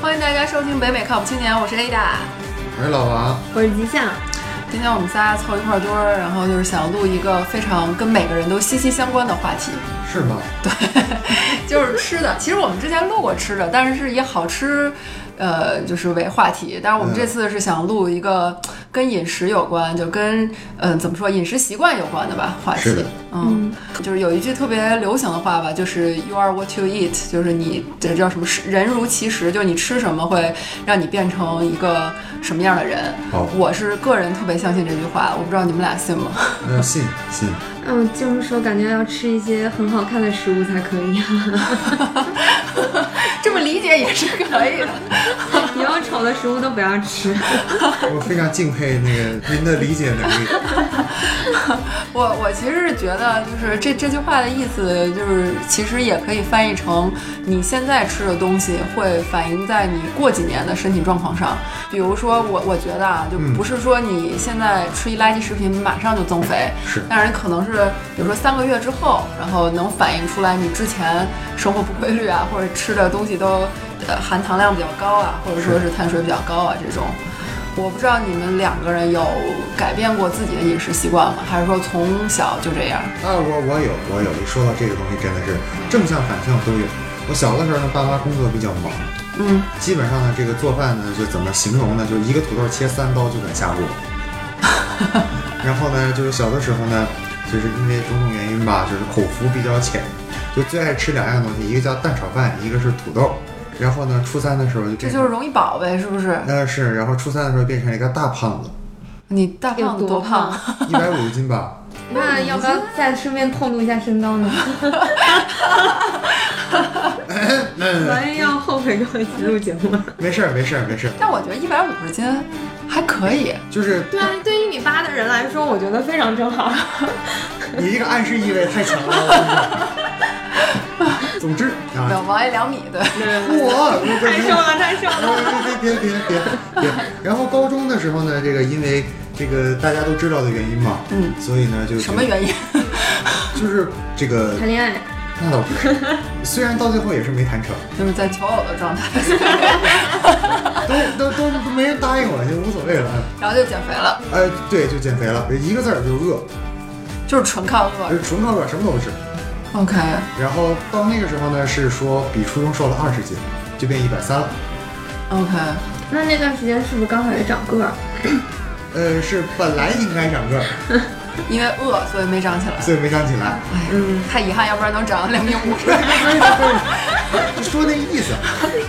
欢迎大家收听北美靠谱青年，我是 Ada。我是老王，我是吉祥。今天我们仨凑一块堆儿，然后就是想录一个非常跟每个人都息息相关的话题。是吗？对，就是吃的。其实我们之前录过吃的，但是是以好吃，呃，就是为话题。但是我们这次是想录一个跟饮食有关，就跟嗯、怎么说饮食习惯有关的吧话题。嗯，就是有一句特别流行的话吧，就是 “You are what you eat”，就是你这叫什么“人如其实”，就是你吃什么会让你变成一个什么样的人。哦我是个人特别相信这句话，我不知道你们俩信吗？嗯，信信，嗯，就是说，感觉要吃一些很好看的食物才可以。这么理解也是可以的。以后丑的食物都不要吃。我非常敬佩那个您的理解能力。我我其实是觉得，就是这这句话的意思，就是其实也可以翻译成你现在吃的东西会反映在你过几年的身体状况上。比如说我我觉得啊，就嗯不是说你现在吃一垃圾食品马上就增肥，是但是可能是比如说三个月之后，然后能反映出来你之前生活不规律啊，或者吃的东西都呃含糖量比较高啊，或者说是碳水比较高啊这种。我不知道你们两个人有改变过自己的饮食习惯吗？还是说从小就这样？啊，我我有我有，一说到这个东西真的是正向反向都有。我小的时候呢，爸妈工作比较忙，嗯，基本上呢，这个做饭呢，就怎么形容呢？就一个土豆切三刀就敢下锅。然后呢，就是小的时候呢，就是因为种种原因吧，就是口福比较浅，就最爱吃两样东西，一个叫蛋炒饭，一个是土豆。然后呢，初三的时候就这就是容易饱呗，是不是？那是，然后初三的时候变成了一个大胖子，你大胖子多胖？一百五十斤吧。那要不要再顺便透露一下身高呢？万一要后悔跟我一起录节目了。没事儿，没事儿，没事儿，但我觉得一百五十斤还可以。就是对啊，对一米八的人来说，我觉得非常正好。你这个暗示意味太强了。总之没有，啊，王爷两米对。我太瘦了，太瘦了。别别别别别别！然后高中的时候呢，这个因为这个大家都知道的原因嘛，嗯，所以呢就什么原因？就是这个谈恋爱，那倒不是，虽然到最后也是没谈成，就是在求偶的状态，都都都都没人答应我，就无所谓了。然后就减肥了，哎，对，就减肥了，一个字儿就是饿，就是纯靠饿呃。纯靠饿，什么都不吃。OK，然后到那个时候呢，是说比初中瘦了二十斤，就变一百三了。OK，那那段时间是不是刚开始长个儿？呃，是本来应该长个儿，因为饿所以没长起来。所以没长起来。哎，嗯，太遗憾，要不然能长两米五。就 说那意思。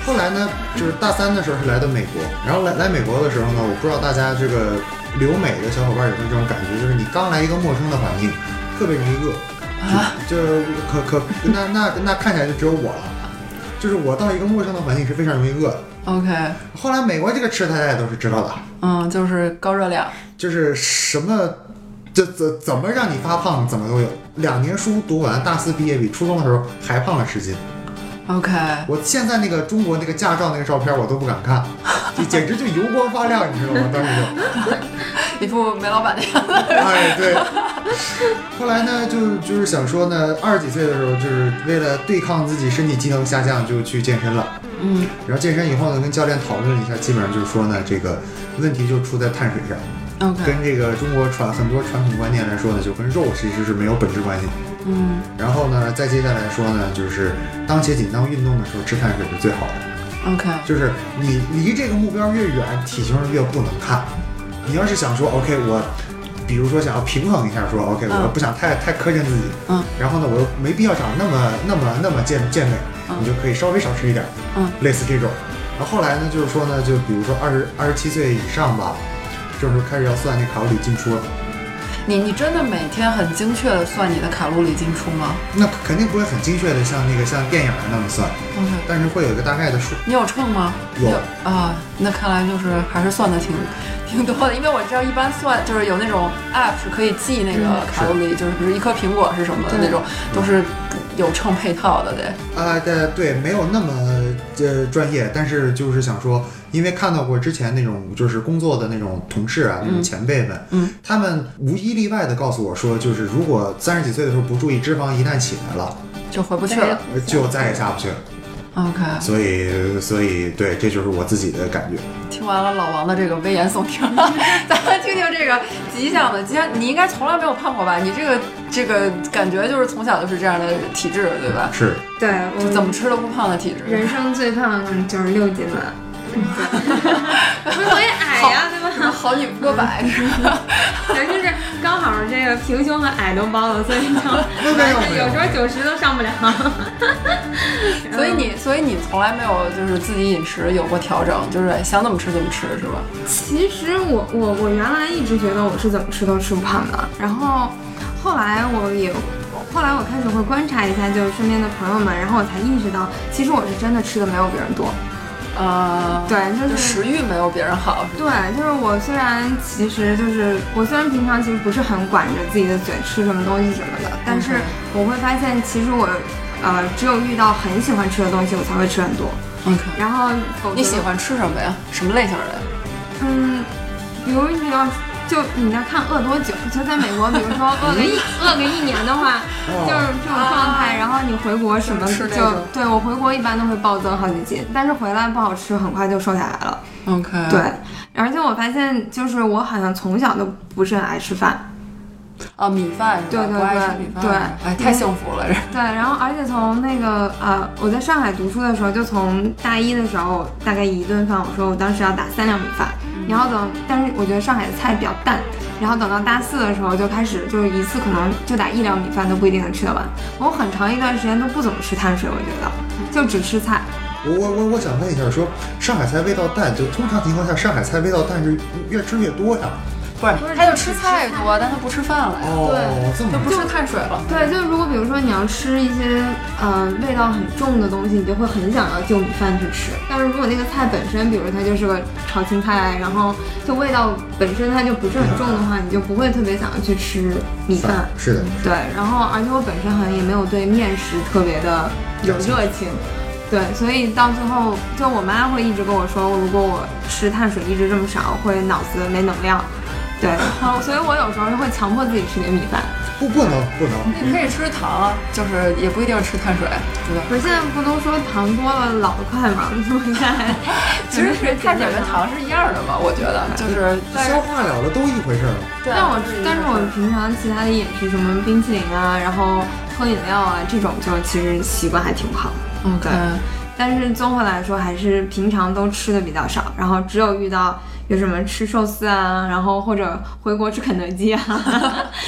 后来呢，就是大三的时候是来的美国，然后来来美国的时候呢，我不知道大家这个留美的小伙伴有没有这种感觉，就是你刚来一个陌生的环境，特别容易饿。啊，就可可那那那看起来就只有我了，就是我到一个陌生的环境是非常容易饿的。OK，后来美国这个吃大家也都是知道的，嗯，就是高热量。就是什么。这怎怎么让你发胖，怎么都有。两年书读完，大四毕业，比初中的时候还胖了十斤。OK，我现在那个中国那个驾照那个照片我都不敢看，就简直就油光发亮，你知道吗？当时就，一副煤老板的样子。哎对。后来呢，就就是想说呢，二十几岁的时候，就是为了对抗自己身体机能下降，就去健身了。嗯然后健身以后呢，跟教练讨论了一下，基本上就是说呢，这个问题就出在碳水上跟这个中国传很多传统观念来说呢，就跟肉其实是没有本质关系。嗯然后呢，再接下来说呢，就是当且紧当运动的时候吃碳水是最好的。，OK，就是你离这个目标越远，体型越不能看。你要是想说 OK，我比如说想要平衡一下，说 OK，嗯我不想太太苛刻自己，嗯，然后呢，我又没必要长那么那么那么健健美，嗯你就可以稍微少吃一点，嗯，类似这种。然后后来呢，就是说呢，就比如说二十二十七岁以上吧，这时候开始要算那卡路里进出了。你你真的每天很精确的算你的卡路里进出吗那肯定不会很精确的像那个像电影那么算，？OK，但是会有一个大概的数。你有秤吗？有你啊，那看来就是还是算的挺挺多的，因为我知道一般算就是有那种 app 是可以记那个卡路里，就是比如一颗苹果是什么的那种，都是有秤配套的，对。啊，对对，没有那么呃专业，但是就是想说，因为看到过之前那种就是工作的那种同事啊，那种前辈们，嗯，他们无一例外的告诉我说，就是如果三十几岁的时候不注意，脂肪一旦起来了，就回不去了。呃就再也下不去了。OK，所以所以对，这就是我自己的感觉。听完了老王的这个危言耸听，咱们听听这个吉祥的吉祥，你应该从来没有胖过吧？你这个这个感觉就是从小就是这样的体质，对吧？是，对我怎么吃都不胖的体质。人生最胖九十六斤了。不是我也矮呀，对吧？好女不过百是吧？对，就是刚好这个平胸和矮都包了，所以就有时候九十都上不了。所以你，所以你从来没有就是自己饮食有过调整，就是想怎么吃怎么吃，是吧？其实我我我原来一直觉得我是怎么吃都吃不胖的，然后后来我也后来我开始会观察一下，就是身边的朋友们，然后我才意识到，其实我是真的吃的没有别人多。呃，对，就是食欲没有别人好。对，就是我虽然其实就是我虽然平常其实不是很管着自己的嘴吃什么东西什么的，但是我会发现其实我呃只有遇到很喜欢吃的东西，我才会吃很多。OK，然后你喜欢吃什么呀？什么类型的？嗯，比如你要。就你要看饿多久，就在美国，比如说饿个一 饿个一年的话，就是这种状态。回国什么就对我回国一般都会暴增好几斤，但是回来不好吃，很快就瘦下来了。OK，对，而且我发现就是我好像从小都不是很爱吃饭。啊，米饭对对对对，哎，太幸福了这。对，然后而且从那个呃，我在上海读书的时候，就从大一的时候，大概一顿饭，我说我当时要打三两米饭。然后等，但是我觉得上海的菜比较淡。然后等到大四的时候，就开始就是一次可能就打一两米饭都不一定能吃得完。我很长一段时间都不怎么吃碳水，我觉得就只吃菜。我我我我想问一下，说上海菜味道淡，就通常情况下上海菜味道淡是越吃越多呀？不是，他就吃菜多，但他不吃饭了。哦，这么就不吃碳水了。对，就如果比如说你要吃一些嗯味道很重的东西，你就会很想要就米饭去吃。但是如果那个菜本身，比如它就是个炒青菜，然后就味道本身它就不是很重的话，你就不会特别想要去吃米饭。是的。对，然后而且我本身好像也没有对面食特别的有热情。对，所以到最后，就我妈会一直跟我说，如果我吃碳水一直这么少，会脑子没能量。对，所以我有时候会强迫自己吃点米饭。不，不能，不能。你可以吃糖，就是也不一定吃碳水，对吧？可是现在不都说糖多了老得快吗？现在其实是碳水跟糖是一样的吧，我觉得就是消化了了都一回事儿。但我但是我平常其他的饮食，什么冰淇淋啊，然后喝饮料啊，这种就其实习惯还挺好。嗯，对。但是综合来说，还是平常都吃的比较少，然后只有遇到。有什么吃寿司啊，然后或者回国吃肯德基啊。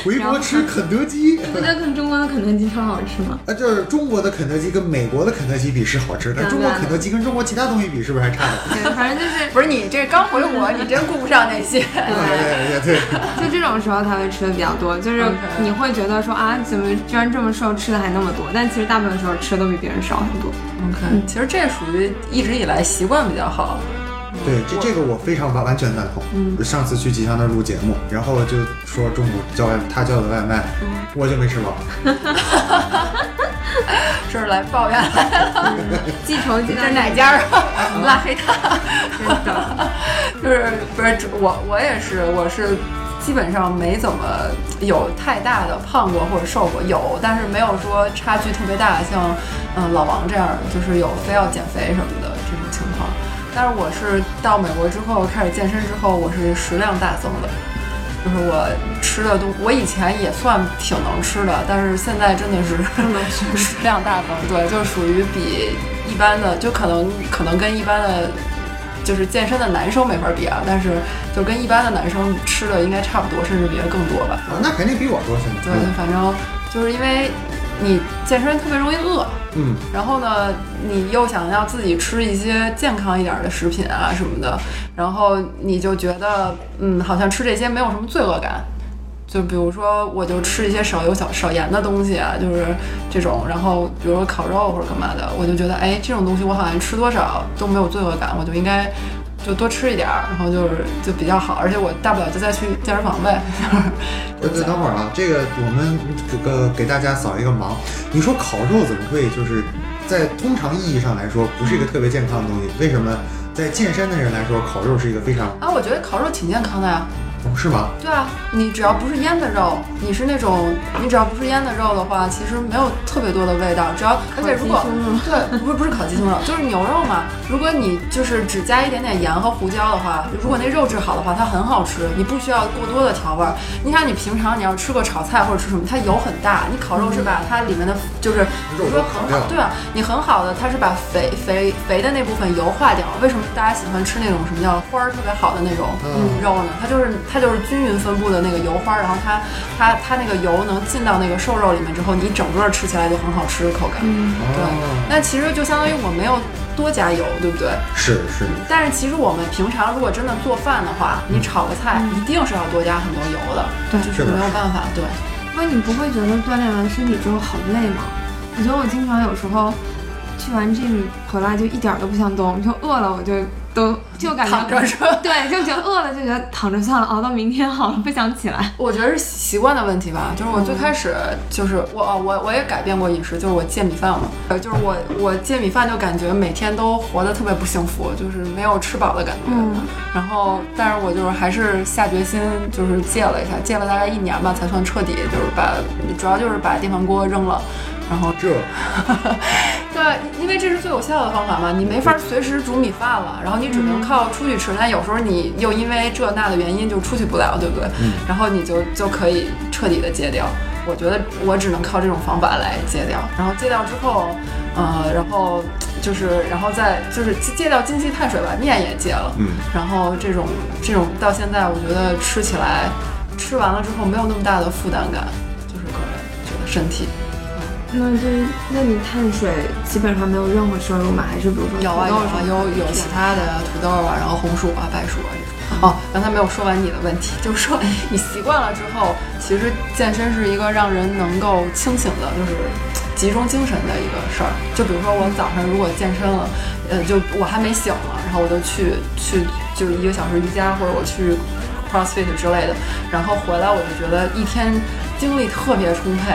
回国吃肯德基，不觉得跟中国的肯德基超好吃吗？啊，就是中国的肯德基跟美国的肯德基比是好吃，但中国肯德基跟中国其他东西比是不是还差点？对，反正就是不是你这刚回国，你真顾不上那些。对对对，就这种时候才会吃的比较多，就是你会觉得说啊，怎么居然这么瘦，吃的还那么多？但其实大部分时候吃的都比别人少很多。OK，其实这属于一直以来习惯比较好。对，这这个我非常完完全赞同。嗯，上次去吉祥那录节目，然后就说中午叫外他叫的外卖，我就没吃饱。这是来抱怨来了，记仇记这哪家啊？拉黑他。真的，就是不是我我也是，我是基本上没怎么有太大的胖过或者瘦过，有，但是没有说差距特别大，像嗯老王这样，就是有非要减肥什么的这种情况。但是我是到美国之后开始健身之后，我是食量大增的，就是我吃的东，我以前也算挺能吃的，但是现在真的是 食量大增，对，就属于比一般的，就可能可能跟一般的，就是健身的男生没法比啊，但是就跟一般的男生吃的应该差不多，甚至比他更多吧。啊，那肯定比我多，现在。对，反正就是因为。你健身特别容易饿，嗯，然后呢，你又想要自己吃一些健康一点的食品啊什么的，然后你就觉得，嗯，好像吃这些没有什么罪恶感，就比如说，我就吃一些少油、少少盐的东西啊，就是这种，然后比如说烤肉或者干嘛的，我就觉得，哎，这种东西我好像吃多少都没有罪恶感，我就应该。就多吃一点儿，然后就是就比较好，而且我大不了就再去健身房呗。呃，等会儿啊，这个我们这个给大家扫一个盲。你说烤肉怎么会就是在通常意义上来说不是一个特别健康的东西？为什么在健身的人来说烤肉是一个非常……啊，我觉得烤肉挺健康的呀。哦，是吗？对啊，你只要不是腌的肉，你是那种你只要不是腌的肉的话，其实没有特别多的味道。只要而且如果对不是不是烤鸡胸肉，就是牛肉嘛。如果你就是只加一点点盐和胡椒的话，如果那肉质好的话，它很好吃，你不需要过多的调味儿。你想你平常你要吃个炒菜或者吃什么，它油很大，你烤肉是把它里面的就是比如说肉都烤掉很好，对啊，你很好的它是把肥肥肥的那部分油化掉。为什么大家喜欢吃那种什么叫花儿特别好的那种嗯肉呢？它就是它就是均匀分布的那个油花儿，然后它它它那个油能进到那个瘦肉里面之后，你整个吃起来就很好吃口感。嗯对哦，，那其实就相当于我没有多加油，对不对？是是，但是其实我们平常如果真的做饭的话，你炒个菜一定是要多加很多油的，对就是没有办法，对。那你不会觉得锻炼完身体之后很累吗？我觉得我经常有时候去完 gym 回来就一点儿都不想动，就饿了我就都就感觉躺着是吧 对，就觉得饿了就觉得躺着算了，熬到明天好了，不想起来。我觉得是习惯的问题吧，就是我最开始就是我哦我我也改变过饮食，就是我戒米饭嘛，呃就是我我戒米饭就感觉每天都活得特别不幸福，就是没有吃饱的感觉。嗯然后，但是我就是还是下决心，就是戒了一下，戒了大概一年吧，才算彻底，就是把主要就是把电饭锅扔了，然后这对，因为这是最有效的方法嘛，你没法随时煮米饭了，然后你只能靠出去吃。但有时候你又因为这那的原因就出去不了，对不对？嗯然后你就就可以彻底的戒掉。我觉得我只能靠这种方法来戒掉。然后戒掉之后，呃，然后就是然后再就是戒掉精细碳水吧，面也戒了。嗯，然后这种这种到现在，我觉得吃起来吃完了之后没有那么大的负担感，就是个人觉得身体。那对，那你碳水基本上没有任何摄入吗？还是比如说有啊有啊有有其他的土豆啊，然后红薯啊、白薯啊这种。哦，刚才没有说完你的问题，就是说 你习惯了之后，其实健身是一个让人能够清醒的，就是集中精神的一个事儿。就比如说我早上如果健身了，呃，就我还没醒呢，然后我就去去就一个小时瑜伽，或者我去 CrossFit 之类的，然后回来我就觉得一天精力特别充沛，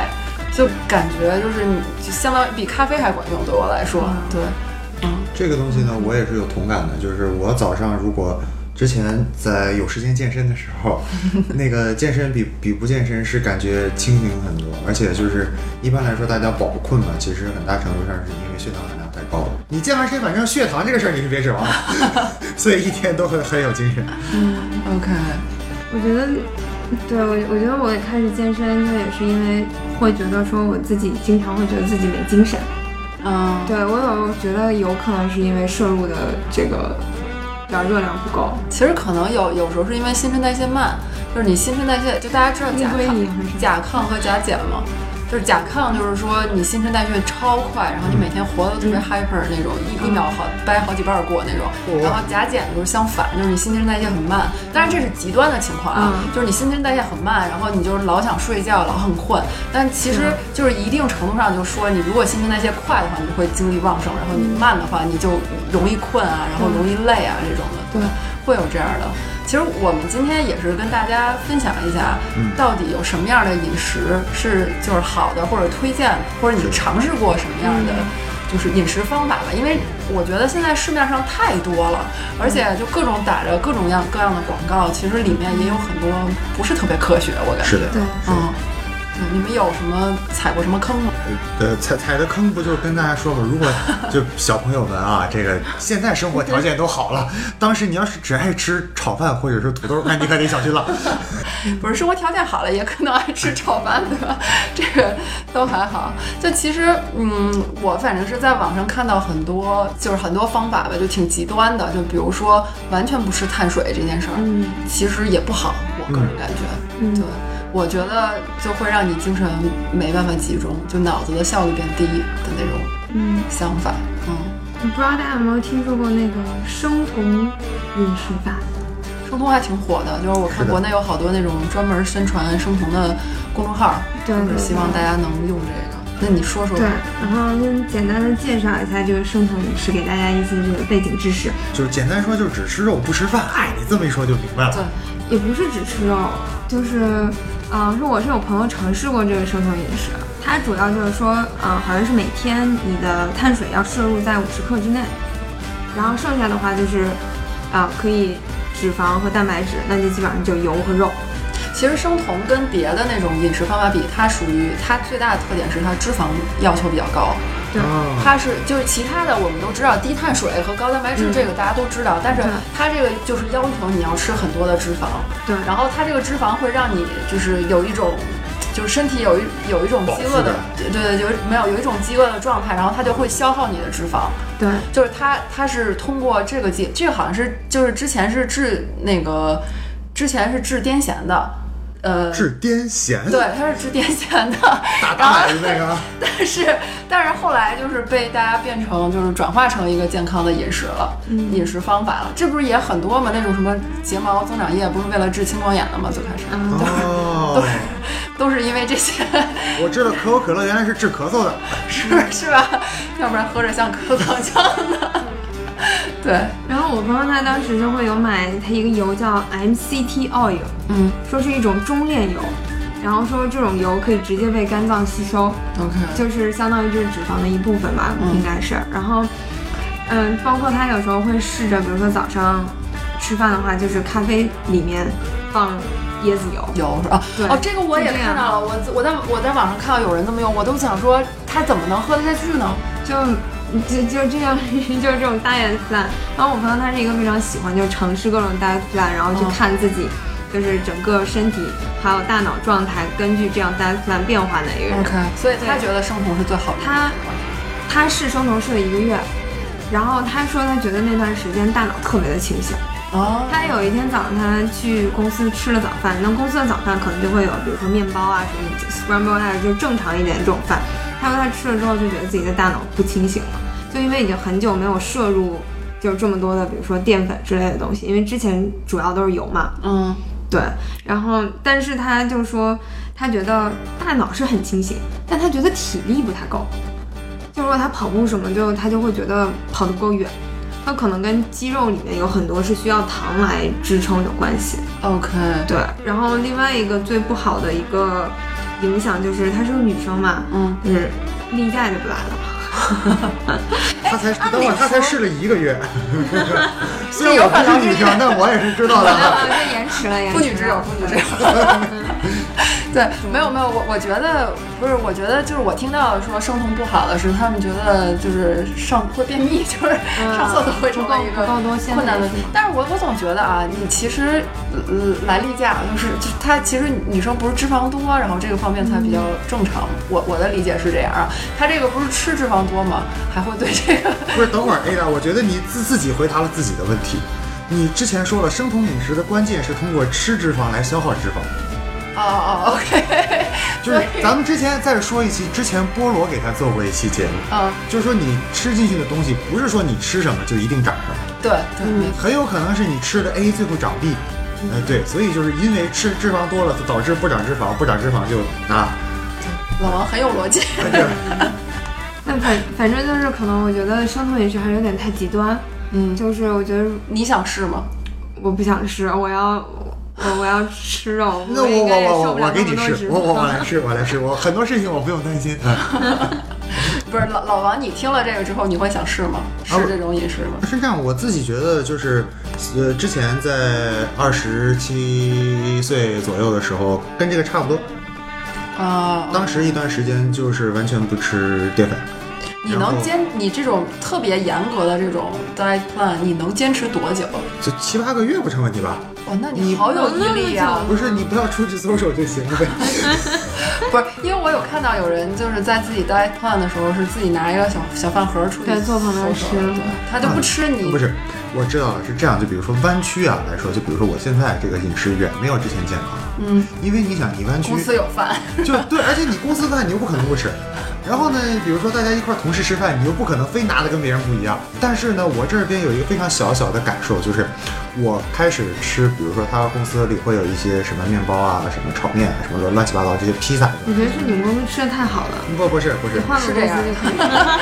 就感觉就是你就相当于比咖啡还管用，对我来说，对，嗯。这个东西呢，我也是有同感的。就是我早上如果之前在有时间健身的时候，那个健身比比不健身是感觉清醒很多，而且就是一般来说大家饱困嘛，其实很大程度上是因为血糖含量太高了。你健完身，反正血糖这个事儿你是别指望了，所以一天都很很有精神。嗯 OK，我觉得，对我，我觉得我开始健身，就也是因为会觉得说我自己经常会觉得自己没精神。嗯，对我有觉得有可能是因为摄入的这个点热量不够。其实可能有有时候是因为新陈代谢慢，就是你新陈代谢，就大家知道甲亢、甲亢和甲减吗？就是甲亢，就是说你新陈代谢超快，然后你每天活得特别 hyper 那种，一一秒好掰好几瓣儿过那种。然后甲减就是相反，就是你新陈代谢很慢。当然这是极端的情况啊，嗯就是你新陈代谢很慢，然后你就是老想睡觉，老很困。但其实就是一定程度上就说，你如果新陈代谢快的话，你就会精力旺盛；然后你慢的话，你就容易困啊，然后容易累啊这种的。对，会有这样的。其实我们今天也是跟大家分享一下，到底有什么样的饮食是就是好的，或者推荐，或者你尝试过什么样的就是饮食方法吧。因为我觉得现在市面上太多了，而且就各种打着各种样各样的广告，其实里面也有很多不是特别科学，我感觉。是的，对，嗯，对，你们有什么踩过什么坑吗？呃，踩踩的坑不就是跟大家说嘛，如果 就小朋友们啊，这个现在生活条件都好了，当时你要是只爱吃炒饭或者是土豆，那你可得小心了。不是生活条件好了，也可能爱吃炒饭，对吧？这个都还好。就其实，嗯，我反正是在网上看到很多，就是很多方法吧，就挺极端的。就比如说完全不吃碳水这件事儿，嗯其实也不好，我个人感觉。嗯对，我觉得就会让你精神没办法集中，就脑子的效率变低的那种嗯，想法。嗯，我不知道大家有没有听说过那个生酮饮食法？生酮还挺火的，就是我看国内有好多那种专门宣传生酮的公众号，就是希望大家能用这个。那你说说吧对，然后先简单的介绍一下这个生酮饮食，给大家一些这个背景知识。就是简单说，就是只吃肉不吃饭。哎，你这么一说就明白了对。，也不是只吃肉，就是，呃，是我是有朋友尝试过这个生酮饮食，它主要就是说，呃，好像是每天你的碳水要摄入在五十克之内，然后剩下的话就是，啊、可以脂肪和蛋白质，那就基本上就油和肉。其实生酮跟别的那种饮食方法比，它属于它最大的特点是它脂肪要求比较高。对哦它是就是其他的我们都知道低碳水和高蛋白质嗯这个大家都知道，但是它这个就是要求你要吃很多的脂肪，对然后它这个脂肪会让你就是有一种。就是身体有一有一种饥饿的，对对对，有没有有一种饥饿的状态，然后它就会消耗你的脂肪。对，就是它它是通过这个剂，这个好像是就是之前是治那个之前是治癫痫的，呃，治癫痫，对，它是治癫痫的，大大海的那个，但是但是后来就是被大家变成就是转化成一个健康的饮食了，嗯饮食方法了，这不是也很多吗？那种什么睫毛增长液不是为了治青光眼的吗？最开始、嗯，哦，都是因为这些，我知道可口可乐原来是治咳嗽的，是是吧？要不然喝着像咳嗽糖浆呢。对，然后我朋友他当时就会有买他一个油叫 MCT oil，嗯说是一种中链油，然后说这种油可以直接被肝脏吸收，，OK，就是相当于就是脂肪的一部分吧，嗯应该是。然后，嗯，包括他有时候会试着，比如说早上吃饭的话，就是咖啡里面放椰子油。油是吧？对哦，这个我也看到了，我我在我在网上看到有人这么用，我都想说他怎么能喝得下去呢？就就就这样，就是这种 diet plan。然后我朋友他是一个非常喜欢就尝试各种 diet plan，然后去嗯看自己就是整个身体还有大脑状态，根据这样 diet plan 变化的一个人。OK，所以他觉得生酮是最好的。他他试生酮试了一个月，然后他说他觉得那段时间大脑特别的清醒。哦，他有一天早上，他去公司吃了早饭，那公司的早饭可能就会有，比如说面包啊什么 scramble egg，就正常一点这种饭。他说他吃了之后就觉得自己的大脑不清醒了，就因为已经很久没有摄入就是这么多的，比如说淀粉之类的东西，因为之前主要都是油嘛。嗯对，然后但是他就说他觉得大脑是很清醒，但他觉得体力不太够。就如果他跑步什么，就他就会觉得跑得不够远。他可能跟肌肉里面有很多是需要糖来支撑有关系。，OK，对，然后另外一个最不好的一个影响就是她是个女生嘛，嗯，就是例假就不来了。他才等会儿他才试了一个月，虽然我不是是女生，但我也是知道的。延迟了，延迟了。妇女之友，妇女之友。对，没有没有，我我觉得不是，我觉得就是我听到说生酮不好的是，他们觉得就是上会便秘，就是上厕所会成为一个困难的。但是我我总觉得啊，你其实呃来例假就是就她其实女生不是脂肪多，然后这个方面才比较正常。我我的理解是这样啊，她这个不是吃脂肪多吗？还会对这个 不是，等会儿 Ada，我觉得你自自己回答了自己的问题。你之前说了，生酮饮食的关键是通过吃脂肪来消耗脂肪。哦哦，OK，就是咱们之前再说一期，之前菠萝给他做过一期节目，嗯，就是说你吃进去的东西，不是说你吃什么就一定长什么，对对，很有可能是你吃的 A 最后长 B。呃，对，所以就是因为吃脂肪多了，导致不长脂肪，不长脂肪就啊，老王很有逻辑。那反反正就是可能我觉得生酮饮食还是有点太极端，嗯，就是我觉得你想试吗？我不想试，我要我我要吃肉，那我应该也我我我受不了我给你试，那么多脂我我我。来试，我来试，我很多事情我不用担心。嗯，不是老老王，你听了这个之后，你会想试吗？试啊这种饮食吗？是这样，我自己觉得就是，呃，之前在二十七岁左右的时候，跟这个差不多。啊，当时一段时间就是完全不吃淀粉。你能坚你这种特别严格的这种 diet plan，你能坚持多久？就七八个月不成问题吧？哇，那你好有毅力呀、不是，你不要出去搜手就行了呗。不是，因为我有看到有人就是在自己 diet plan 的时候，是自己拿一个小小饭盒出去对坐旁边吃对，他就不吃你。不是，我知道了，是这样。就比如说弯曲啊来说，就比如说我现在这个饮食远没有之前健康，嗯，因为你想，你弯曲公司有饭，就对，而且你公司饭你又不可能不吃。然后呢，比如说大家一块儿同时吃饭，你又不可能非拿的跟别人不一样。但是呢，我这边有一个非常小小的感受，就是我开始吃，比如说他公司里会有一些什么面包啊、什么炒面、什么乱七八糟这些披萨。我觉得是你们公司吃的太好了，不不是不是，换个公司就可以了。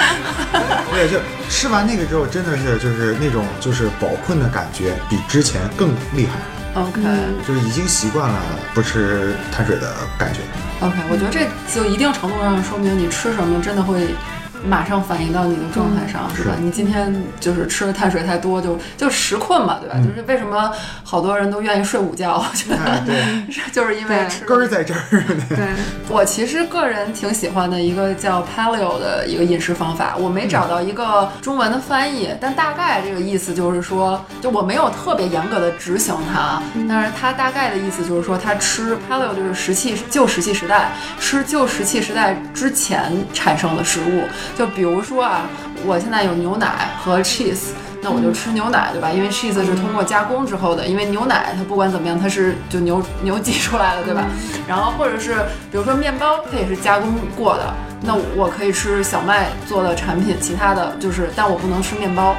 对，就吃完那个之后，真的是就是那种就是饱困的感觉，比之前更厉害，OK、就是已经习惯了不吃碳水的感觉。OK，我觉得这就一定程度上说明你吃什么真的会马上反映到你的状态上，是吧？你今天就是吃的碳水太多，就就食困嘛，对吧？就是为什么好多人都愿意睡午觉，我觉得、就是因为根儿在这儿呢。对，我其实个人挺喜欢的一个叫 Paleo 的一个饮食方法，我没找到一个中文的翻译，但大概这个意思就是说，就我没有特别严格的执行它，但是它大概的意思就是说，它吃 Paleo 就是石器旧石器时代，吃旧石器时代之前产生的食物，就比如说啊，我现在有牛奶和 cheese。那我就吃牛奶，对吧？因为 cheese 是通过加工之后的，因为牛奶它不管怎么样，它是就牛牛挤出来的，对吧？然后或者是比如说面包，它也是加工过的，那我可以吃小麦做的产品，其他的就是，但我不能吃面包。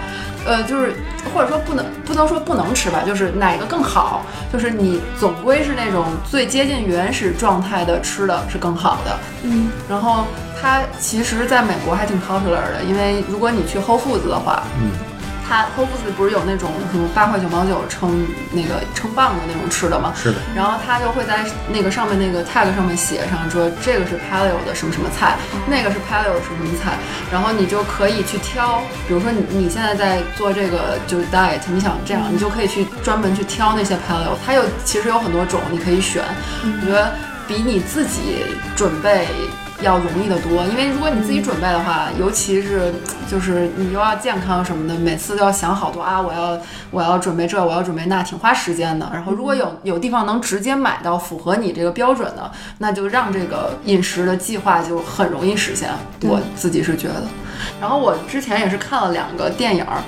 呃，就是或者说不能不能说不能吃吧，就是哪个更好？就是你总归是那种最接近原始状态的吃的是更好的。嗯，然后它其实在美国还挺 popular 的，因为如果你去 Whole Foods 的话，嗯，它 Whole Foods 不是有那种什么八块九毛九称那个称磅的那种吃的吗？是的，然后它就会在那个上面那个 tag 上面写上说这个是 paleo 的什么什么菜，那个是 paleo 的什么什么菜，然后你就可以去挑，比如说你你现在在做这个就是 diet，你想这样，你就可以去专门去挑那些 paleo，它有其实有很多种你可以选，我觉得比你自己准备。要容易得多，因为如果你自己准备的话，尤其是就是你又要健康什么的，每次都要想好多啊，我要我要准备这，我要准备那，挺花时间的。然后如果有有地方能直接买到符合你这个标准的，那就让这个饮食的计划就很容易实现。我自己是觉得。然后我之前也是看了两个电影儿，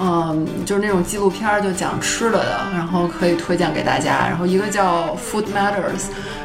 嗯，就是那种纪录片儿，就讲吃的的，然后可以推荐给大家。然后一个叫 Food Matters。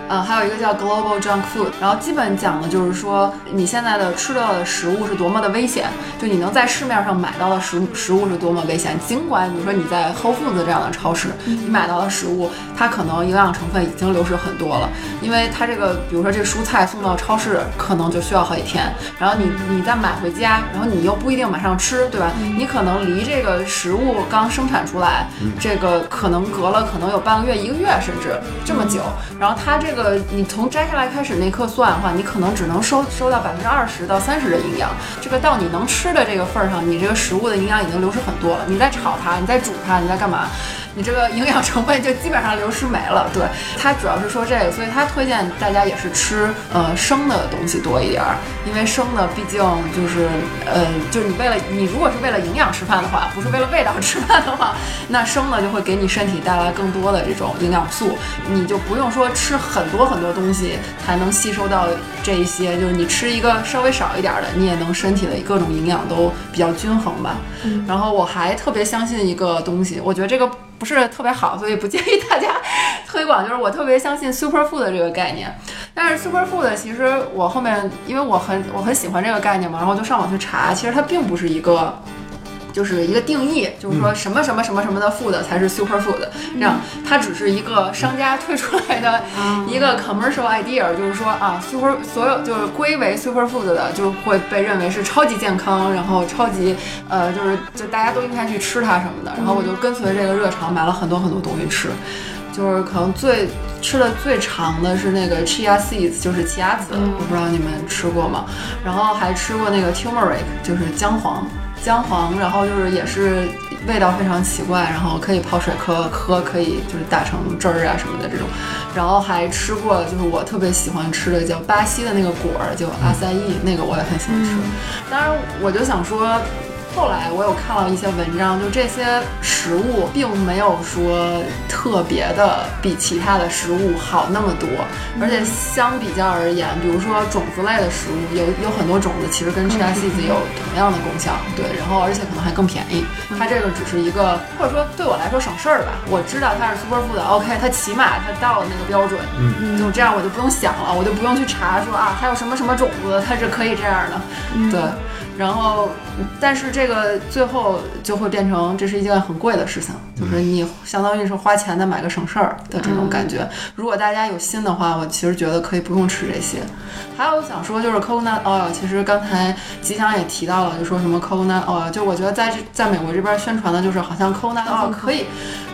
呃，还有一个叫 Global Junk Food，然后基本讲的就是说你现在的吃的食物是多么的危险，就你能在市面上买到的食食物是多么危险。尽管比如说你在 Whole Foods 这样的超市，你买到的食物，它可能营养成分已经流失很多了，因为它这个比如说这蔬菜送到超市可能就需要好几天，然后你你再买回家，然后你又不一定马上吃，对吧？你可能离这个食物刚生产出来，这个可能隔了可能有半个月、一个月甚至这么久，然后它这个。呃，你从摘下来开始那刻算的话，你可能只能收收到百分之二十到三十的营养。这个到你能吃的这个份儿上，你这个食物的营养已经流失很多了。你在炒它，你在煮它，你在干嘛？你这个营养成分就基本上流失没了。对，它主要是说这个，所以他推荐大家也是吃呃生的东西多一点儿，因为生的毕竟就是呃，就是你为了你如果是为了营养吃饭的话，不是为了味道吃饭的话，那生的就会给你身体带来更多的这种营养素，你就不用说吃很多很多东西才能吸收到这一些，就是你吃一个稍微少一点的，你也能身体的各种营养都比较均衡吧。然后我还特别相信一个东西，我觉得这个。不是特别好，所以不建议大家 推广。就是我特别相信 super food 这个概念，但是 super food 其实我后面因为我很我很喜欢这个概念嘛，然后就上网去查，其实它并不是一个。就是一个定义，就是说什么什么什么什么的 food 才是 super food，这样它只是一个商家推出来的一个 commercial idea，就是说啊，super 所有就是归为 super food 的就会被认为是超级健康，然后超级呃就是就大家都应该去吃它什么的，然后我就跟随这个热潮买了很多很多东西吃，就是可能最吃的最长的是那个 chia seeds，就是奇亚籽，我不知道你们吃过吗？然后还吃过那个 turmeric，就是姜黄。姜黄，然后就是也是味道非常奇怪，然后可以泡水喝，喝可以就是打成汁儿啊什么的这种，然后还吃过就是我特别喜欢吃的叫巴西的那个果儿，就阿塞伊，那个我也很喜欢吃。当然，我就想说。后来我有看到一些文章，就这些食物并没有说特别的比其他的食物好那么多，而且相比较而言，比如说种子类的食物，有有很多种子其实跟 chia seeds 有同样的功效，对，然后而且可能还更便宜。它这个只是一个，或者说对我来说省事儿吧。我知道它是 super food，OK，它起码它到了那个标准，嗯，就这样我就不用想了，我就不用去查说啊还有什么什么种子它是可以这样的，对。然后，但是这个最后就会变成这是一件很贵的事情，就是你相当于是花钱的买个省事儿的这种感觉。如果大家有心的话，我其实觉得可以不用吃这些。还有想说就是 coconut oil，其实刚才吉祥也提到了，就说什么 coconut oil，就我觉得在在美国这边宣传的就是好像 coconut oil 可以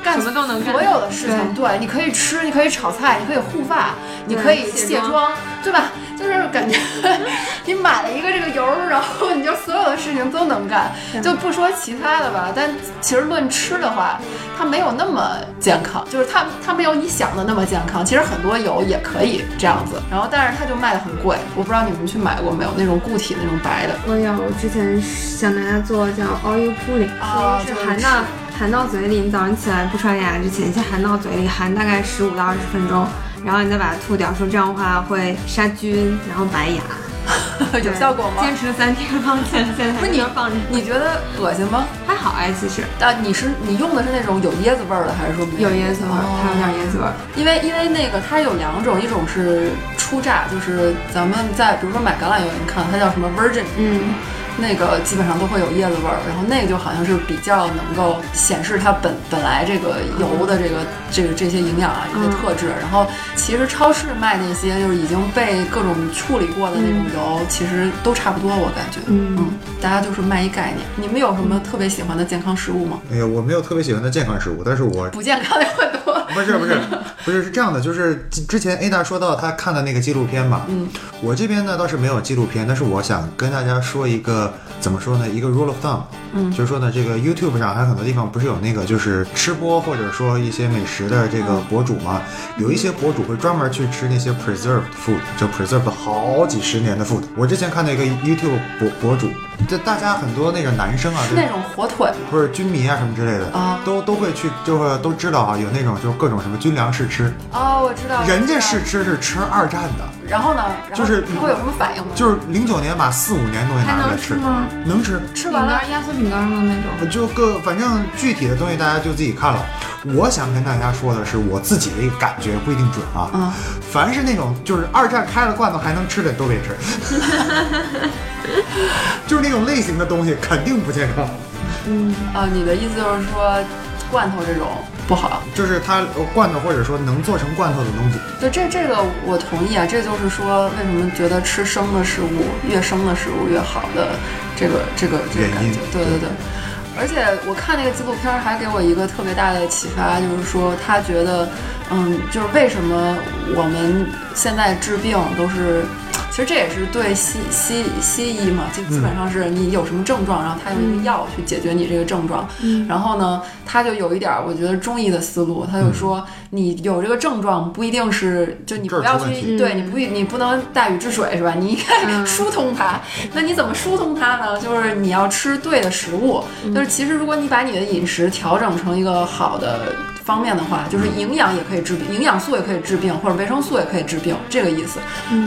干什么都能干所有的事情，对，你可以吃，你可以炒菜，你可以护发，你可以卸妆，对吧？就是感觉 你买了一个这个油儿，然后你就所有的事情都能干，就不说其他的吧。但其实论吃的话，它没有那么健康，就是它它没有你想的那么健康。其实很多油也可以这样子，然后但是它就卖的很贵。我不知道你们去买过没有那种固体的那种白的。我有，我之前想拿它做叫 oil pulling，啊就是是含到含到嘴里，你早上起来不刷牙之前，先含到嘴里，含大概十五到二十分钟，然后你再把它吐掉，说这样的话会杀菌，然后白牙。有效果吗？坚持了三天，放现在现在不是你要放着，你觉得恶心吗？还好哎，其实啊，你是你用的是那种有椰子味儿的，还是说没有椰子味儿，哦它有点椰子味儿。因为因为那个它有两种，一种是初榨，就是咱们在比如说买橄榄油，你看它叫什么 virgin，嗯，那个基本上都会有叶子味儿，然后那个就好像是比较能够显示它本本来这个油的这个这个这些营养啊一些特质。然后其实超市卖那些就是已经被各种处理过的那种油，其实都差不多，我感觉。嗯大家就是卖一概念。你们有什么特别喜欢的健康食物吗？哎呀，我没有特别喜欢的健康食物，但是我不健康的有很多。不是不是不是是这样的，就是之之前 A 大说到他看的那个纪录片嘛，嗯，我这边呢倒是没有纪录片，但是我想跟大家说一个怎么说呢，一个 rule of thumb，嗯。就是说呢，这个 YouTube 上还有很多地方不是有那个就是吃播或者说一些美食的这个博主嘛，有一些博主会专门去吃那些 preserved food，就 preserved 好几十年的 food。我之前看到一个 YouTube 博博主，这大家很多那个男生啊，是那种火腿吗？或者军迷啊什么之类的，啊都都会去，就是都知道啊，有那种就是各种什么军粮试吃，哦，我知道。人家试吃是吃二战的，然后呢？后就是它会有什么反应吗？就是零九年把四五年东西拿出来吃，能吃吗？能吃。吃完了饼干、压缩饼干的那种。就各反正具体的东西大家就自己看了。我想跟大家说的是我自己的一个感觉，不一定准啊。嗯凡是那种就是二战开了罐头还能吃的都别吃，就是那种类型的东西肯定不健康。嗯啊，你的意思就是说，罐头这种不好？就是它呃罐头或者说能做成罐头的东西，对，这这个我同意啊，这就是说为什么觉得吃生的食物越生的食物越好的这个这个这个感觉。对对对。而且我看那个纪录片儿还给我一个特别大的启发，就是说他觉得，嗯，就是为什么我们现在治病都是，其实这也是对西西西医嘛，就基本上是你有什么症状，然后他用一个药去解决你这个症状。然后呢，他就有一点儿我觉得中医的思路，他就说你有这个症状不一定是就你不要去对你不你不能大禹治水是吧？你应该嗯疏通它。那你怎么疏通它呢？就是你要吃对的食物。就是其实如果你把你的饮食调整成一个好的方面的话，就是营养也可以治病，营养素也可以治病，或者维生素也可以治病，这个意思。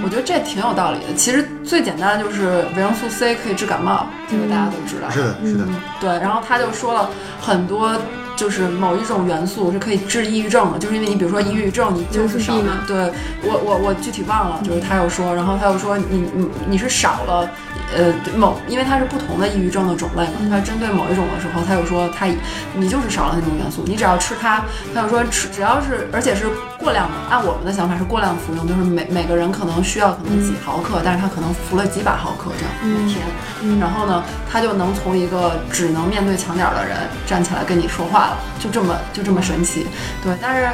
我觉得这挺有道理的。其实最简单的就是维生素 C 可以治感冒，这个大家都知道。是的，是的。嗯，对，然后他就说了很多，就是某一种元素是可以治抑郁症的，就是因为你比如说抑郁症，你就是少元素 B 吗对我我我具体忘了，就是他又说，然后他又说你你你是少了，呃某，因为它是不同的抑郁症的种类嘛，它针对某一种的时候，他又说他你就是少了那种元素，你只要吃它，他又说吃只要是而且是过量的，按我们的想法是过量服用，就是每每个人可能需要可能几毫克，但是他可能服了几百毫克这样每天，然后呢，他就能从一个只能面对墙角的人站起来跟你说话了，就这么就这么神奇。对，但是，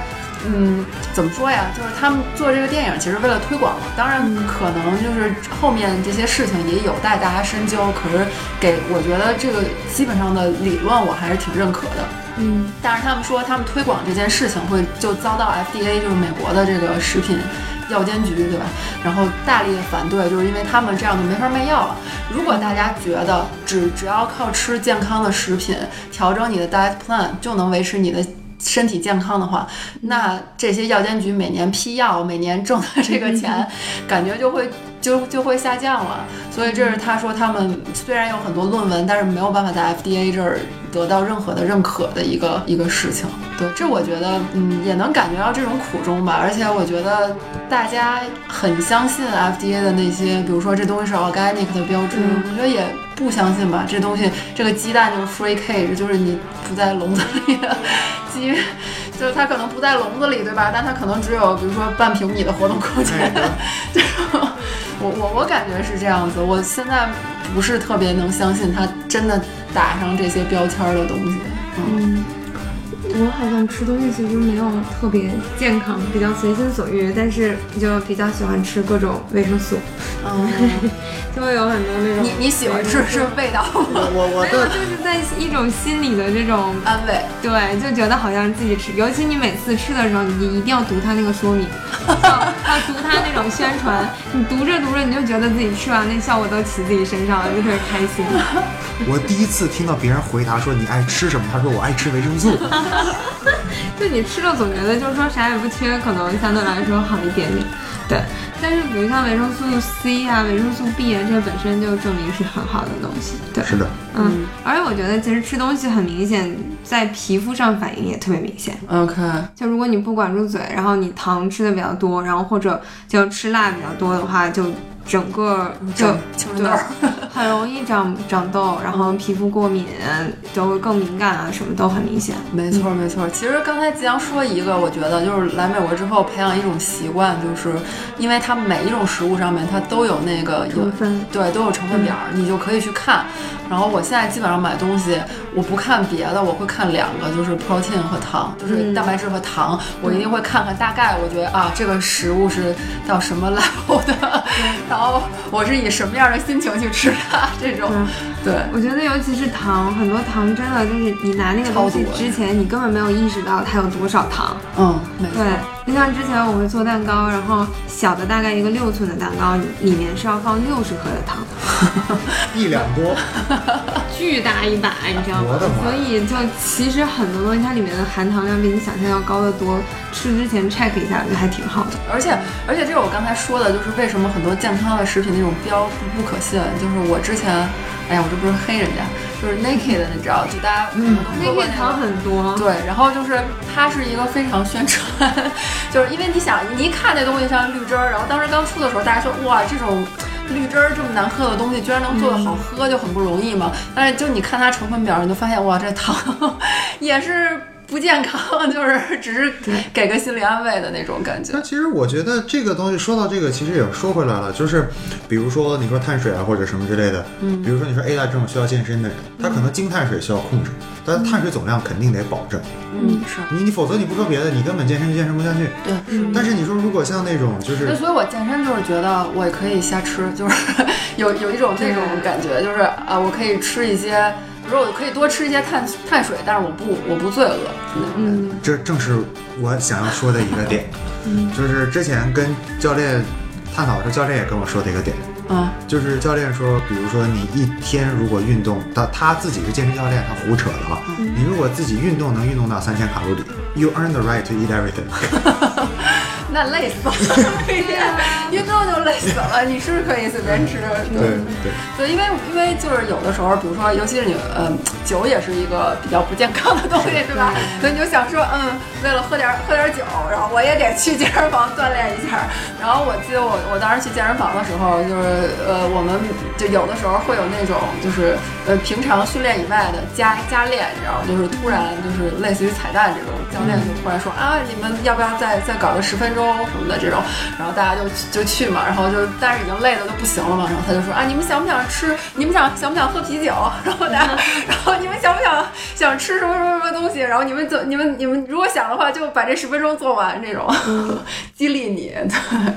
嗯，怎么说呀？就是他们做这个电影其实为了推广嘛，当然可能就是后面这些事情也有待大家深究。可是给我觉得这个基本上的理论我还是挺认可的。嗯，但是他们说他们推广这件事情会就遭到 FDA 就是美国的这个食品药监局对吧？然后大力的反对，就是因为他们这样就没法卖药了。如果大家觉得只只要靠吃健康的食品调整你的 diet plan 就能维持你的。身体健康的话，那这些药监局每年批药、每年挣的这个钱，感觉就会就就会下降了。所以这是他说他们虽然有很多论文，但是没有办法在 FDA 这儿得到任何的认可的一个一个事情。对，这我觉得嗯也能感觉到这种苦衷吧。而且我觉得大家很相信 FDA 的那些，比如说这东西是 organic 的标志，嗯我觉得也不相信吧。这东西这个鸡蛋就是 free cage，就是你不在笼子里的 鸡。就是它可能不在笼子里，对吧？但它可能只有，比如说半平米的活动空间。这种，我我我感觉是这样子。我现在不是特别能相信它真的打上这些标签儿的东西。嗯，我好像吃东西其实没有特别健康，比较随心所欲，但是就比较喜欢吃各种维生素，嗯，就会有很多那种你你喜欢吃是味道吗？我我 没有，的就是在一种心理的这种安慰。对，就觉得好像自己吃，尤其你每次吃的时候，你一定要读它那个说明，要要读它那种宣传，你读着读着你就觉得自己吃完那效果都起自己身上了，就特别开心。我第一次听到别人回答说你爱吃什么，他说我爱吃维生素。就你吃了总觉得就是说啥也不缺，可能相对来说好一点点。对，但是比如像维生素 C 啊、维生素 B 啊，这个本身就证明是很好的东西。对，是的，嗯，而且我觉得其实吃东西很明显，在皮肤上反应也特别明显。OK，就如果你不管住嘴，然后你糖吃的比较多，然后或者就吃辣比较多的话，就整个就长青春痘很容易长长痘，然后皮肤过敏就会更敏感啊，什么都很明显。没错没错。其实刚才吉阳说一个，我觉得就是来美国之后培养一种习惯，就是因为它每一种食物上面它都有那个有成分对，都有成分表，你就可以去看。然后我现在基本上买东西，我不看别的，我会看两个，就是 protein 和糖，就是嗯。蛋白质和糖，我一定会看看大概，我觉得啊，这个食物是到什么 level 的，然后我是以什么样的心情去吃它，这种，对。我觉得尤其是糖，很多糖真的就是你拿那个东西之前，你根本没有意识到它有多少糖。嗯，没错。对，就像之前我们做蛋糕，然后小的大概一个六寸的蛋糕，里面是要放六十克的糖。一两多，巨大一把，你知道吗所以就其实很多东西它里面的含糖量比你想象要高得多，吃之前 check 一下，我觉得还挺好的。而且而且这是我刚才说的，就是为什么很多健康的食品那种标不不可信。就是我之前，哎呀，我这不是黑人家，就是 Naked 的，你知道，就大家嗯，naked 糖很多，对，然后就是它是一个非常宣传，就是因为你想，你一看那东西像绿汁儿，然后当时刚出的时候，大家说哇，这种绿汁儿这么难喝的东西，居然能做的好喝，就很不容易嘛。但是就你看它成分表，你就发现哇，这糖 也是不健康，就是 只是给个心理安慰的那种感觉那。其实我觉得这个东西说到这个，其实也说回来了，就是比如说你说碳水啊或者什么之类的，嗯，比如说你说 A 大这种需要健身的人，他可能精碳水需要控制，但是碳水总量肯定得保证。嗯，是你你否则你不说别的，你根本健身就健身不下去。对，是。但是你说如果像那种就那是所以我健身就是觉得我也可以瞎吃，就是 有有一种这种感觉，就是啊，我可以吃一些，比如说我可以多吃一些碳碳水，但是我不我不罪恶。嗯，这正是我想要说的一个点，就是之前跟教练探讨的时候，教练也跟我说的一个点，嗯就是教练说，比如说你一天如果运动，他他自己是健身教练，他胡扯的啊。你如果自己运动能运动到三千卡路里，you earn the right to eat everything。那累死了，运动就累死了，你是可以随便吃。对对，对，因为因为就是有的时候，比如说，尤其是你，嗯，酒也是一个比较不健康的东西，对吧？所以你就想说，嗯，为了喝点喝点酒，然后我也得去健身房锻炼一下。然后我记得我我当时去健身房的时候，就是呃，我们就有的时候会有那种就是呃平常训练以外的加加练，你知道吗？就是突然就是类似于彩蛋这种，教练就突然说啊，你们要不要再再搞个十分钟什么的这种，然后大家就就去嘛，然后就但是已经累的都不行了嘛，然后他就说啊，你们想不想吃？你们想想不想喝啤酒？然后大家，然后你们想不想想吃什么什么什么东西？然后你们怎你们你们如果想的话，就把这十分钟做完，这种 激励你，对。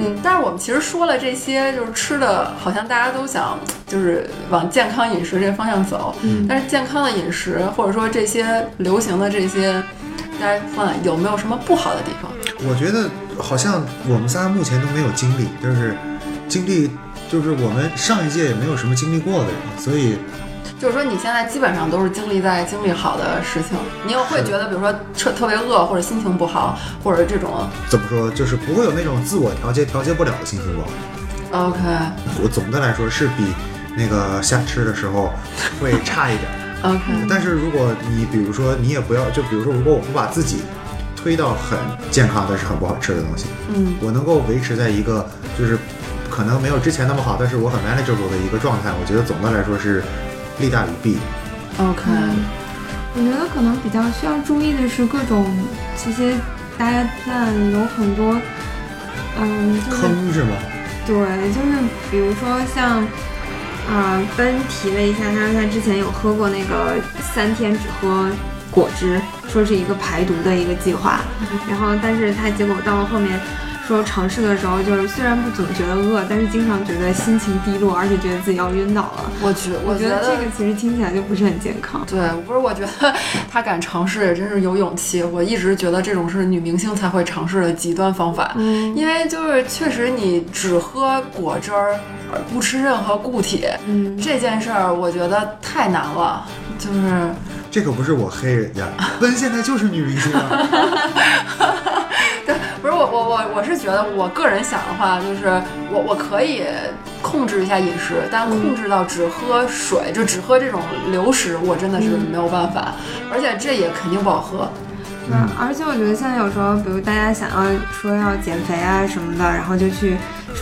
嗯，但是我们其实说了这些，就是吃的，好像大家都想就是往健康饮食这个方向走。嗯，但是健康的饮食或者说这些流行的这些，大家看有没有什么不好的地方？我觉得好像我们仨目前都没有经历，就是经历，就是我们上一届也没有什么经历过的人，所以就是说你现在基本上都是经历在经历好的事情，你又会觉得，比如说特特别饿或者心情不好，或者这种怎么说，就是不会有那种自我调节调节不了的心情不好。OK 我总的来说是比那个瞎吃的时候会差一点。OK，但是如果你比如说你也不要，就比如说如果我不把自己推到很健康但是很不好吃的东西，嗯，我能够维持在一个就是可能没有之前那么好，但是我很 manageable 的一个状态，我觉得总的来说是利大于弊。OK，我觉得可能比较需要注意的是各种这些大家蛋有很多，嗯，就是坑是吗？对，就是比如说像，啊、奔提了一下，他说他之前有喝过那个三天只喝果汁，说是一个排毒的一个计划，然后但是他结果到了后面。说尝试的时候，就是虽然不总觉得饿，但是经常觉得心情低落，而且觉得自己要晕倒了。我觉我觉得这个其实听起来就不是很健康。对，不是，我觉得 他敢尝试也真是有勇气。我一直觉得这种是女明星才会尝试的极端方法，嗯因为就是确实你只喝果汁儿，不吃任何固体，嗯，这件事儿我觉得太难了。就是这可不是我黑人家，温现在就是女明星啊。我我我我是觉得，我个人想的话，就是我我可以控制一下饮食，但控制到只喝水，就只喝这种流食，我真的是没有办法，而且这也肯定不好喝。对，而且我觉得现在有时候，比如大家想要说要减肥啊什么的，然后就去，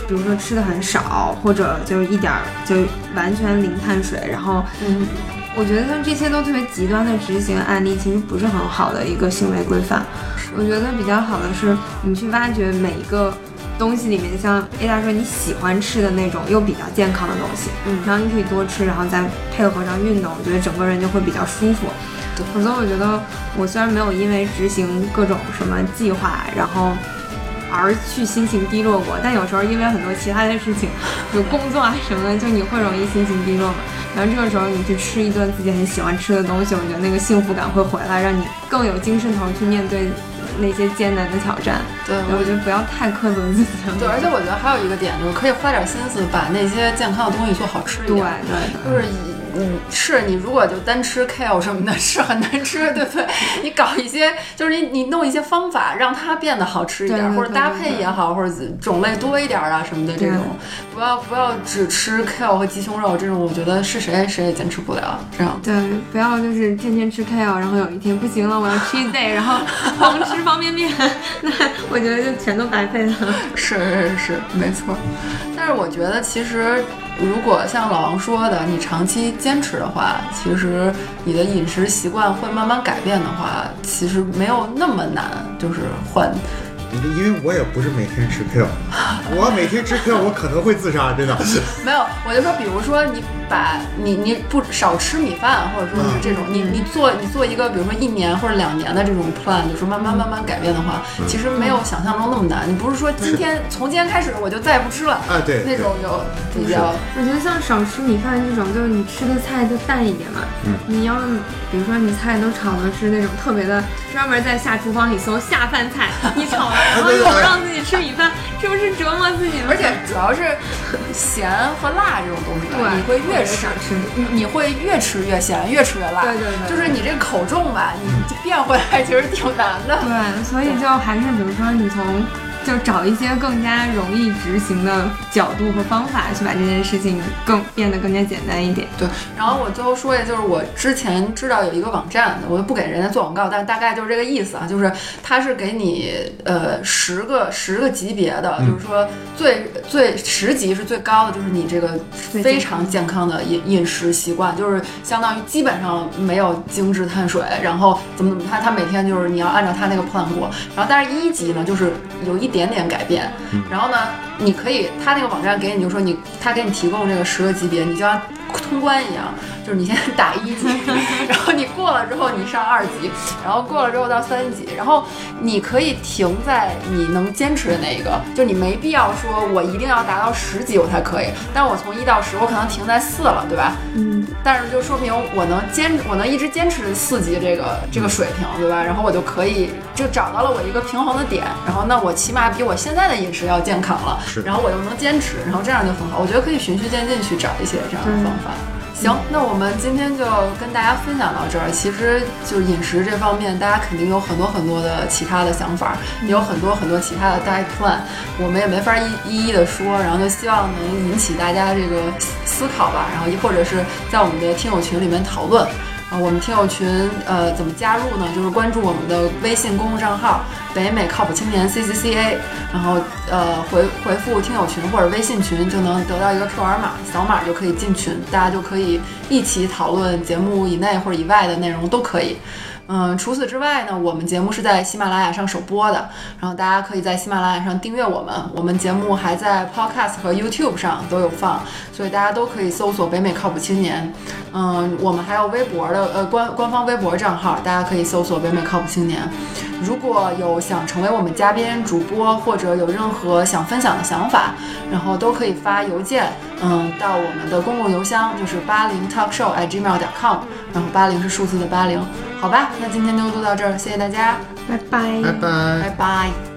比如说吃的很少，或者就一点儿就完全零碳水，然后嗯，我觉得像这些都特别极端的执行案例，其实不是很好的一个行为规范。我觉得比较好的是你去挖掘每一个东西里面，像 A 大说你喜欢吃的那种又比较健康的东西，嗯然后你可以多吃，然后再配合上运动，我觉得整个人就会比较舒服。对否则我觉得我虽然没有因为执行各种什么计划，然后。而去心情低落过，但有时候因为很多其他的事情，有工作啊什么的，就你会容易心情低落嘛。然后这个时候你去吃一顿自己很喜欢吃的东西，我觉得那个幸福感会回来，让你更有精神头去面对那些艰难的挑战。对，我觉得不要太苛责自己。对，而且我觉得还有一个点就是可以花点心思把那些健康的东西做好吃一对点。对就是以嗯，是你如果就单吃 kale 什么的，是很难吃，对不对？你搞一些，就是你你弄一些方法让它变得好吃一点，对对或者搭配也好，或者种类多一点啊什么的这种，不要不要只吃 kale 和鸡胸肉这种，我觉得是谁谁也坚持不了这样。对，不要就是天天吃 kale，然后有一天不行了，我要 cheat day，然后狂吃方便面，那我觉得就全都白费了。是是是，没错。但是我觉得，其实如果像老王说的，你长期坚持的话，其实你的饮食习惯会慢慢改变的话，其实没有那么难，就是换。因为我也不是每天吃 Q，我每天吃 Q，我可能会自杀，真的。没有，我就说，比如说你把你你不少吃米饭，或者说是这种，你你做你做一个，比如说一年或者两年的这种 plan，就是慢慢慢慢改变的话，其实没有想象中那么难。你不是说今天从今天开始我就再也不吃了啊，对，那种就比较。我觉得像少吃米饭这种，就是你吃的菜就淡一点嘛。嗯。你要比如说你菜都炒的是那种特别的，专门在下厨房里搜下饭菜，你炒了，然后又让自己吃米饭，这不是折磨自己吗？而且主要是咸和辣这种东西，对，你会越吃吃，你你会越吃越咸，越吃越辣。对对对，就是你这个口重吧，你变回来其实挺难的。对，所以就还是比如说你从。就找一些更加容易执行的角度和方法，去把这件事情更变得更加简单一点。对，然后我最后说一下，就是我之前知道有一个网站，我就不给人家做广告，但大概就是这个意思啊，就是它是给你呃十个十个级别的，嗯、就是说最最十级是最高的，就是你这个非常健康的饮饮食习惯，就是相当于基本上没有精致碳水，然后怎么怎么，他他每天就是你要按照他那个 plan 过，然后但是一级呢，就是有一点。点点改变，然后呢，你可以他那个网站给你就说你他给你提供这个十个级别，你就像通关一样，就是你先打一级，然后你过了之后你上二级，然后过了之后到三级，然后你可以停在你能坚持的那一个，就你没必要说我一定要达到十级我才可以，但我从一到十我可能停在四了，对吧？嗯，但是就说明我能坚我能一直坚持四级这个这个水平，对吧？然后我就可以就找到了我一个平衡的点，然后那我起码比我现在的饮食要健康了，然后我又能坚持，然后这样就很好。我觉得可以循序渐进去找一些这样的方法。行，那我们今天就跟大家分享到这儿。其实就是饮食这方面，大家肯定有很多很多的其他的想法，也有很多很多其他的 diet plan，我们也没法一一一的说。然后就希望能引起大家这个思考吧，然后或者是在我们的听友群里面讨论。啊，我们听友群呃怎么加入呢？就是关注我们的微信公众账号北美靠谱青年 C C C A，然后呃回回复听友群或者微信群就能得到一个 Q R 码，扫码就可以进群，大家就可以一起讨论节目以内或者以外的内容都可以。嗯，除此之外呢，我们节目是在喜马拉雅上首播的，然后大家可以在喜马拉雅上订阅我们。我们节目还在 Podcast 和 YouTube 上都有放，所以大家都可以搜索“北美靠谱青年”。嗯，我们还有微博的呃官官方微博账号，大家可以搜索“北美靠谱青年”。如果有想成为我们嘉宾、主播，或者有任何想分享的想法，然后都可以发邮件，嗯，到我们的公共邮箱，就是八零 Talk Show at gmail.com，然后八零是数字的八零，好吧，那今天就录到这儿，谢谢大家，拜拜，拜拜。拜拜。